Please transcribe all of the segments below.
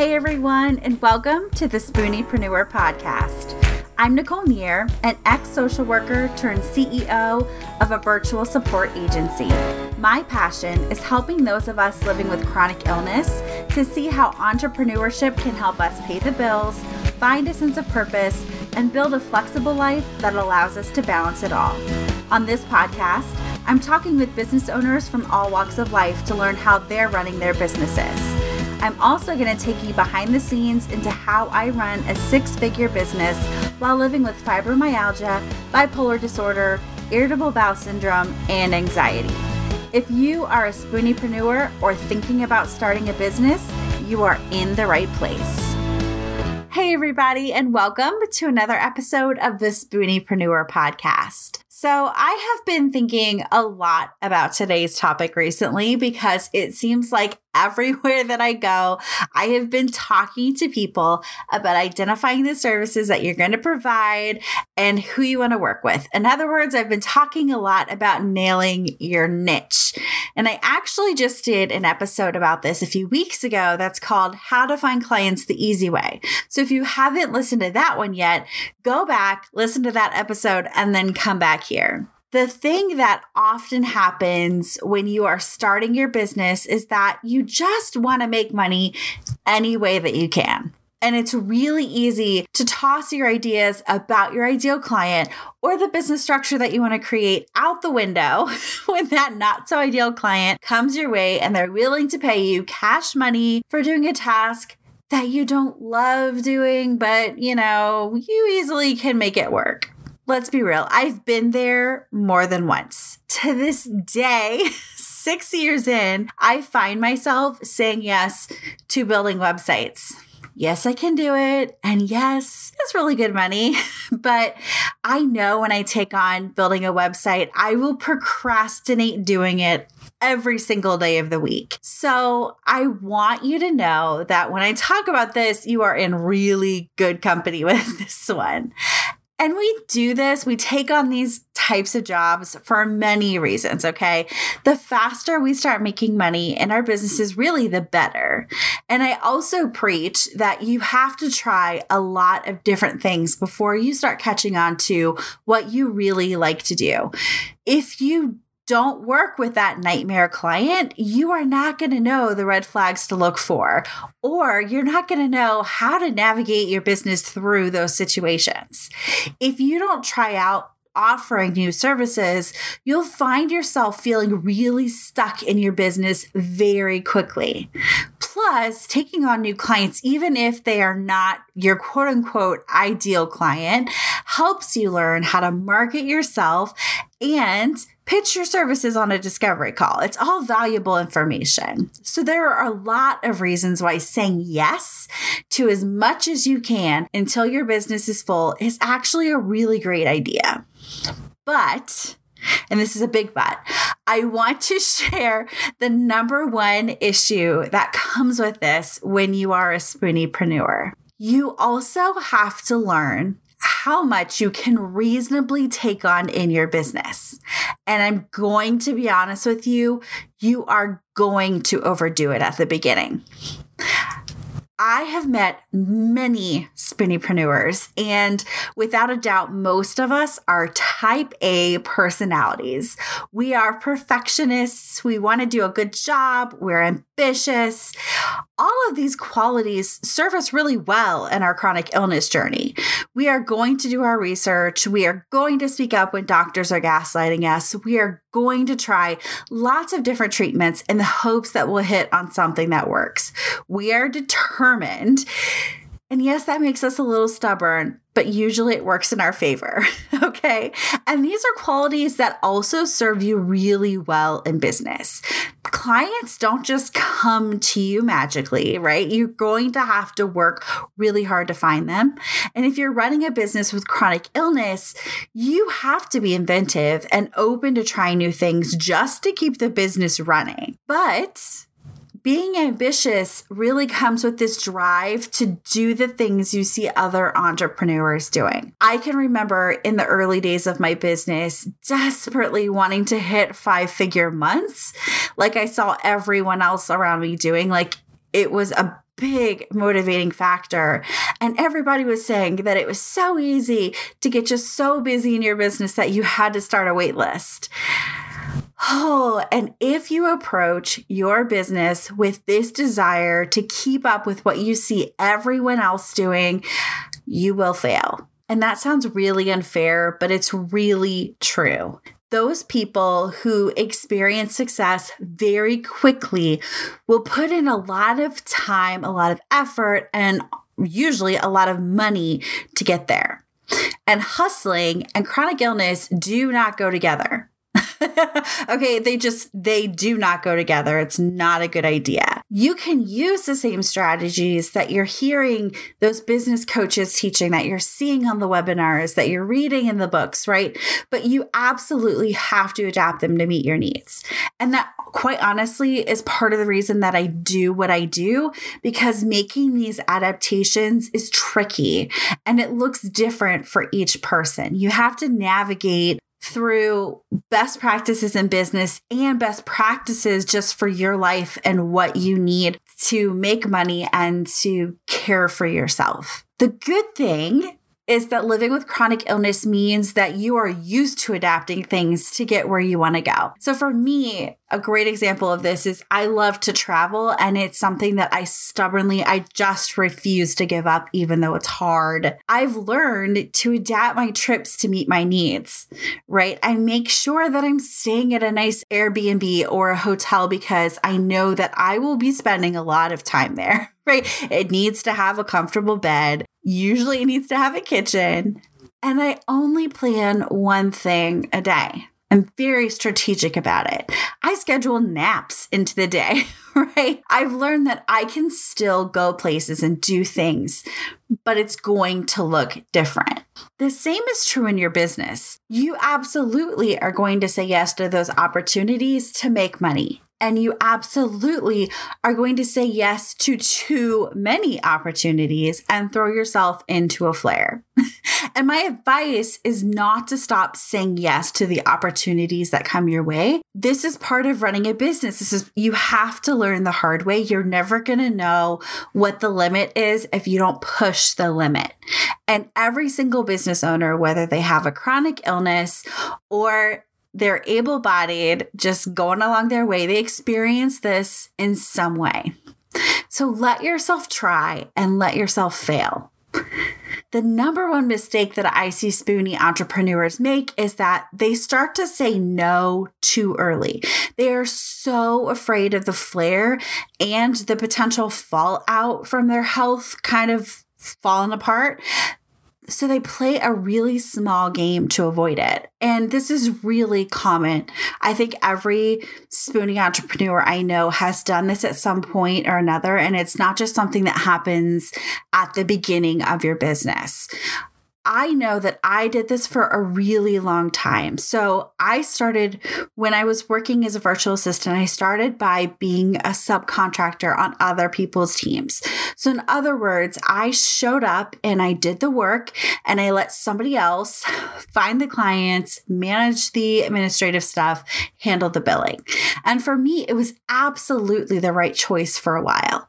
Hey everyone, and welcome to the Spooniepreneur podcast. I'm Nicole Neer, an ex social worker turned CEO of a virtual support agency. My passion is helping those of us living with chronic illness to see how entrepreneurship can help us pay the bills, find a sense of purpose, and build a flexible life that allows us to balance it all. On this podcast, I'm talking with business owners from all walks of life to learn how they're running their businesses. I'm also going to take you behind the scenes into how I run a six figure business while living with fibromyalgia, bipolar disorder, irritable bowel syndrome, and anxiety. If you are a spooniepreneur or thinking about starting a business, you are in the right place. Hey, everybody, and welcome to another episode of the Spooniepreneur podcast. So, I have been thinking a lot about today's topic recently because it seems like everywhere that I go, I have been talking to people about identifying the services that you're going to provide and who you want to work with. In other words, I've been talking a lot about nailing your niche. And I actually just did an episode about this a few weeks ago that's called How to Find Clients the Easy Way. So if you haven't listened to that one yet, go back, listen to that episode, and then come back here. The thing that often happens when you are starting your business is that you just want to make money any way that you can. And it's really easy to toss your ideas about your ideal client or the business structure that you want to create out the window when that not so ideal client comes your way and they're willing to pay you cash money for doing a task that you don't love doing, but you know, you easily can make it work. Let's be real, I've been there more than once. To this day, six years in, I find myself saying yes to building websites. Yes, I can do it. And yes, it's really good money. but I know when I take on building a website, I will procrastinate doing it every single day of the week. So I want you to know that when I talk about this, you are in really good company with this one. And we do this, we take on these types of jobs for many reasons, okay? The faster we start making money in our businesses, really, the better. And I also preach that you have to try a lot of different things before you start catching on to what you really like to do. If you don't work with that nightmare client, you are not going to know the red flags to look for, or you're not going to know how to navigate your business through those situations. If you don't try out offering new services, you'll find yourself feeling really stuck in your business very quickly. Plus, taking on new clients, even if they are not your quote unquote ideal client, helps you learn how to market yourself and pitch your services on a discovery call. It's all valuable information. So there are a lot of reasons why saying yes to as much as you can until your business is full is actually a really great idea. But and this is a big but. I want to share the number one issue that comes with this when you are a spooniepreneur. You also have to learn how much you can reasonably take on in your business. And I'm going to be honest with you, you are going to overdo it at the beginning. I have met many spooniepreneurs, and without a doubt, most of us are type A personalities. We are perfectionists. We want to do a good job. We're ambitious. All of these qualities serve us really well in our chronic illness journey. We are going to do our research. We are going to speak up when doctors are gaslighting us. We are going to try lots of different treatments in the hopes that we'll hit on something that works. We are determined. And yes, that makes us a little stubborn, but usually it works in our favor. okay. And these are qualities that also serve you really well in business. Clients don't just come to you magically, right? You're going to have to work really hard to find them. And if you're running a business with chronic illness, you have to be inventive and open to trying new things just to keep the business running. But being ambitious really comes with this drive to do the things you see other entrepreneurs doing. I can remember in the early days of my business desperately wanting to hit five figure months, like I saw everyone else around me doing. Like it was a big motivating factor. And everybody was saying that it was so easy to get just so busy in your business that you had to start a wait list. Oh, and if you approach your business with this desire to keep up with what you see everyone else doing, you will fail. And that sounds really unfair, but it's really true. Those people who experience success very quickly will put in a lot of time, a lot of effort, and usually a lot of money to get there. And hustling and chronic illness do not go together. okay, they just they do not go together. It's not a good idea. You can use the same strategies that you're hearing those business coaches teaching that you're seeing on the webinars that you're reading in the books, right? But you absolutely have to adapt them to meet your needs. And that quite honestly is part of the reason that I do what I do because making these adaptations is tricky and it looks different for each person. You have to navigate through best practices in business and best practices just for your life and what you need to make money and to care for yourself. The good thing is that living with chronic illness means that you are used to adapting things to get where you want to go. So for me, a great example of this is I love to travel and it's something that I stubbornly I just refuse to give up even though it's hard. I've learned to adapt my trips to meet my needs, right? I make sure that I'm staying at a nice Airbnb or a hotel because I know that I will be spending a lot of time there. Right? It needs to have a comfortable bed. Usually it needs to have a kitchen. And I only plan one thing a day. I'm very strategic about it. I schedule naps into the day, right? I've learned that I can still go places and do things, but it's going to look different. The same is true in your business. You absolutely are going to say yes to those opportunities to make money and you absolutely are going to say yes to too many opportunities and throw yourself into a flare. and my advice is not to stop saying yes to the opportunities that come your way. This is part of running a business. This is you have to learn the hard way. You're never going to know what the limit is if you don't push the limit. And every single business owner, whether they have a chronic illness or they're able bodied, just going along their way. They experience this in some way. So let yourself try and let yourself fail. The number one mistake that I see spoony entrepreneurs make is that they start to say no too early. They are so afraid of the flare and the potential fallout from their health kind of falling apart so they play a really small game to avoid it. And this is really common. I think every spooning entrepreneur I know has done this at some point or another. And it's not just something that happens at the beginning of your business. I know that I did this for a really long time. So I started when I was working as a virtual assistant, I started by being a subcontractor on other people's teams. So, in other words, I showed up and I did the work and I let somebody else find the clients, manage the administrative stuff, handle the billing. And for me, it was absolutely the right choice for a while.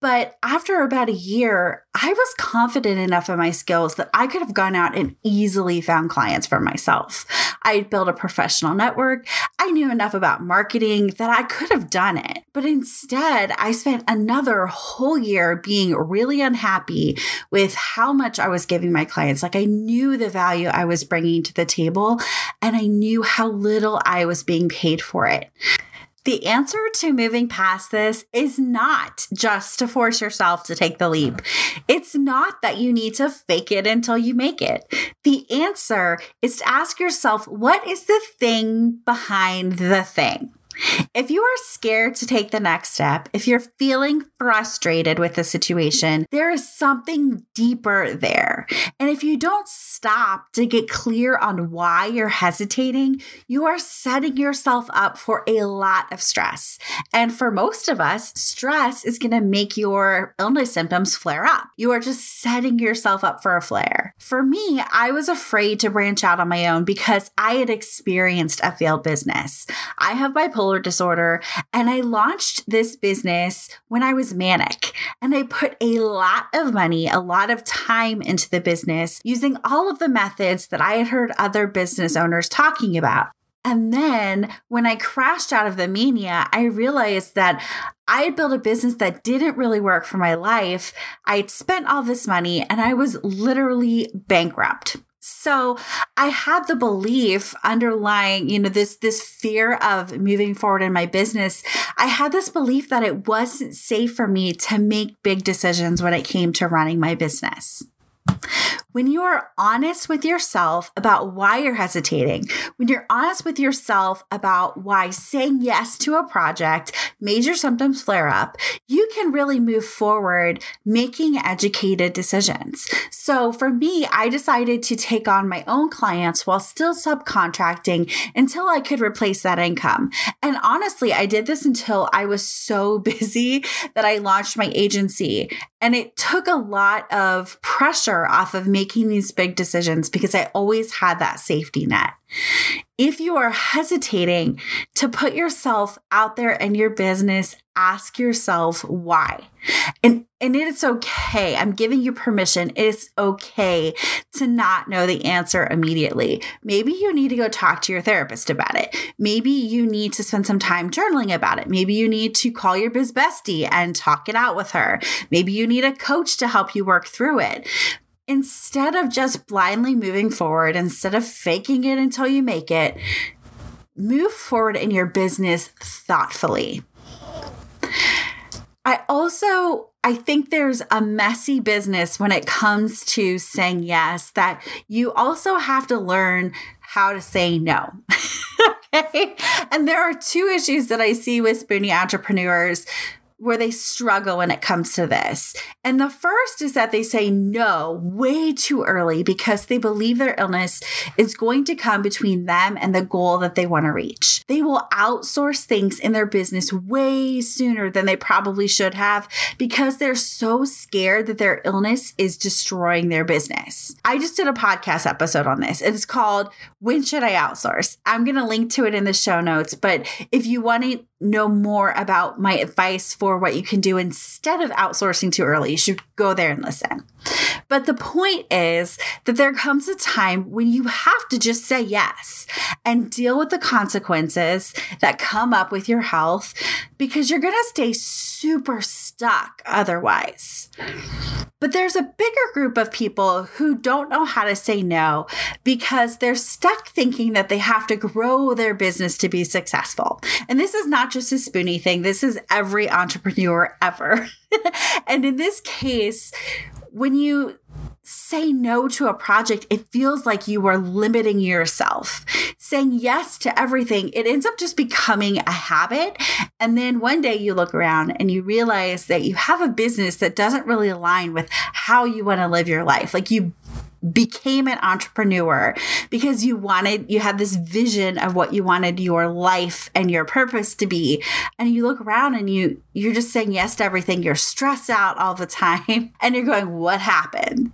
But after about a year, I was confident enough in my skills that I could have gone out and easily found clients for myself. I'd built a professional network. I knew enough about marketing that I could have done it. But instead, I spent another whole year being really unhappy with how much I was giving my clients. Like I knew the value I was bringing to the table and I knew how little I was being paid for it. The answer to moving past this is not just to force yourself to take the leap. It's not that you need to fake it until you make it. The answer is to ask yourself, what is the thing behind the thing? If you are scared to take the next step, if you're feeling frustrated with the situation, there is something deeper there. And if you don't stop to get clear on why you're hesitating, you are setting yourself up for a lot of stress. And for most of us, stress is going to make your illness symptoms flare up. You are just setting yourself up for a flare. For me, I was afraid to branch out on my own because I had experienced a failed business. I have bipolar bipolar disorder, and I launched this business when I was manic. And I put a lot of money, a lot of time into the business using all of the methods that I had heard other business owners talking about. And then when I crashed out of the mania, I realized that I had built a business that didn't really work for my life. I had spent all this money and I was literally bankrupt. So I had the belief underlying, you know, this this fear of moving forward in my business. I had this belief that it wasn't safe for me to make big decisions when it came to running my business. When you are honest with yourself about why you're hesitating, when you're honest with yourself about why saying yes to a project made your symptoms flare up, you can really move forward making educated decisions. So for me, I decided to take on my own clients while still subcontracting until I could replace that income. And honestly, I did this until I was so busy that I launched my agency. And it took a lot of pressure off of making these big decisions because I always had that safety net. If you are hesitating to put yourself out there in your business, ask yourself why. And and it is okay. I'm giving you permission. It is okay to not know the answer immediately. Maybe you need to go talk to your therapist about it. Maybe you need to spend some time journaling about it. Maybe you need to call your biz bestie and talk it out with her. Maybe you need a coach to help you work through it instead of just blindly moving forward, instead of faking it until you make it, move forward in your business thoughtfully. I also I think there's a messy business when it comes to saying yes that you also have to learn how to say no. okay? And there are two issues that I see with spoony entrepreneurs where they struggle when it comes to this. And the first is that they say no way too early because they believe their illness is going to come between them and the goal that they want to reach. They will outsource things in their business way sooner than they probably should have because they're so scared that their illness is destroying their business. I just did a podcast episode on this. It's called When Should I Outsource? I'm going to link to it in the show notes, but if you want to know more about my advice for what you can do instead of outsourcing too early, you should go there and listen. But the point is that there comes a time when you have to just say yes and deal with the consequences that come up with your health because you're going to stay super stuck otherwise. But there's a bigger group of people who don't know how to say no because they're stuck thinking that they have to grow their business to be successful. And this is not just a spoony thing, this is every entrepreneur ever. and in this case, when you say no to a project, it feels like you are limiting yourself. Saying yes to everything, it ends up just becoming a habit. And then one day you look around and you realize that you have a business that doesn't really align with how you want to live your life. Like you became an entrepreneur because you wanted you had this vision of what you wanted your life and your purpose to be and you look around and you you're just saying yes to everything you're stressed out all the time and you're going what happened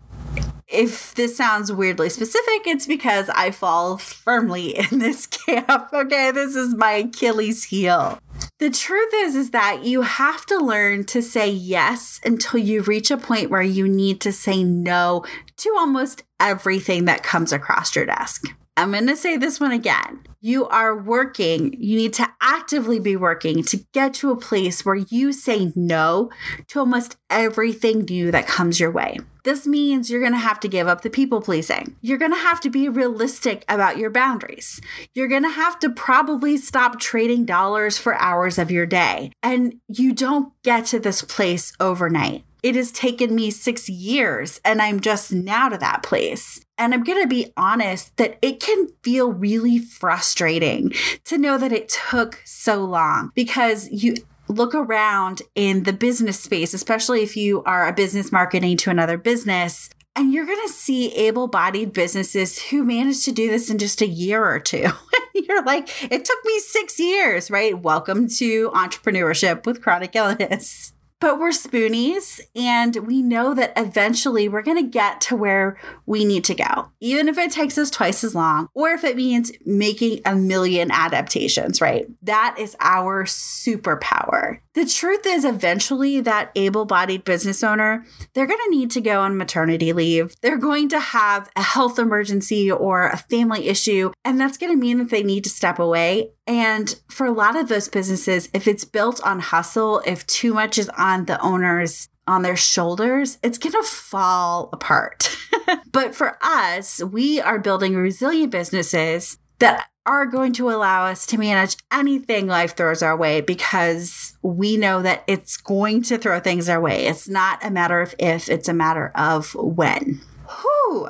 if this sounds weirdly specific, it's because I fall firmly in this camp. Okay, this is my Achilles heel. The truth is is that you have to learn to say yes until you reach a point where you need to say no to almost everything that comes across your desk. I'm going to say this one again. You are working, you need to actively be working to get to a place where you say no to almost everything new that comes your way. This means you're going to have to give up the people pleasing. You're going to have to be realistic about your boundaries. You're going to have to probably stop trading dollars for hours of your day. And you don't get to this place overnight. It has taken me six years and I'm just now to that place. And I'm going to be honest that it can feel really frustrating to know that it took so long because you look around in the business space, especially if you are a business marketing to another business, and you're going to see able bodied businesses who managed to do this in just a year or two. you're like, it took me six years, right? Welcome to entrepreneurship with chronic illness. But we're spoonies, and we know that eventually we're going to get to where we need to go, even if it takes us twice as long, or if it means making a million adaptations, right? That is our superpower. The truth is, eventually, that able bodied business owner, they're going to need to go on maternity leave. They're going to have a health emergency or a family issue, and that's going to mean that they need to step away. And for a lot of those businesses, if it's built on hustle, if too much is on the owner's on their shoulders, it's going to fall apart. but for us, we are building resilient businesses that are going to allow us to manage anything life throws our way because we know that it's going to throw things our way. It's not a matter of if, it's a matter of when. Whew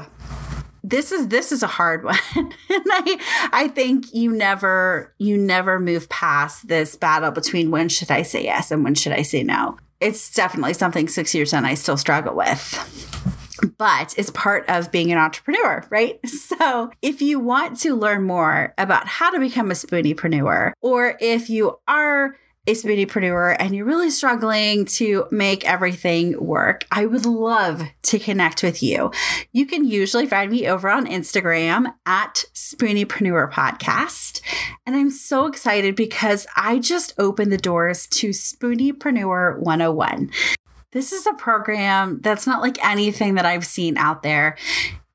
this is this is a hard one. And i i think you never you never move past this battle between when should i say yes and when should i say no. It's definitely something six years in i still struggle with. But it's part of being an entrepreneur, right? So, if you want to learn more about how to become a spooniepreneur, or if you are a spooniepreneur and you're really struggling to make everything work, I would love to connect with you. You can usually find me over on Instagram at Spooniepreneur Podcast. And I'm so excited because I just opened the doors to Spooniepreneur 101. This is a program that's not like anything that I've seen out there.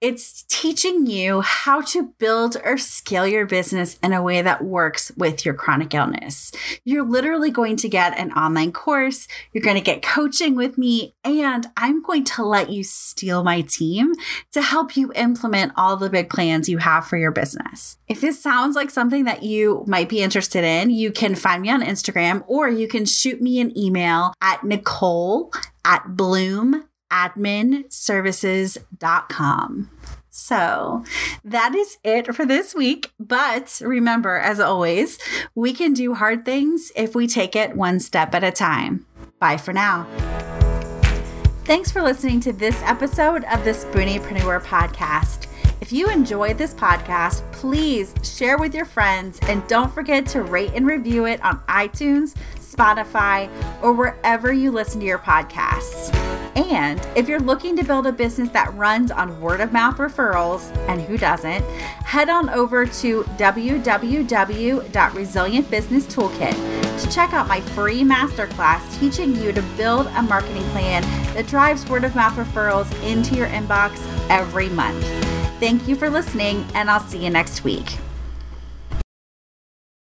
It's teaching you how to build or scale your business in a way that works with your chronic illness. You're literally going to get an online course, you're going to get coaching with me, and I'm going to let you steal my team to help you implement all the big plans you have for your business. If this sounds like something that you might be interested in, you can find me on Instagram or you can shoot me an email at Nicole at Bloom adminservices.com. So that is it for this week. But remember, as always, we can do hard things if we take it one step at a time. Bye for now. Thanks for listening to this episode of the Spooniepreneur podcast. If you enjoyed this podcast, please share with your friends and don't forget to rate and review it on iTunes, Spotify, or wherever you listen to your podcasts. And if you're looking to build a business that runs on word of mouth referrals, and who doesn't, head on over to www.resilientbusinesstoolkit to check out my free masterclass teaching you to build a marketing plan that drives word of mouth referrals into your inbox every month. Thank you for listening, and I'll see you next week.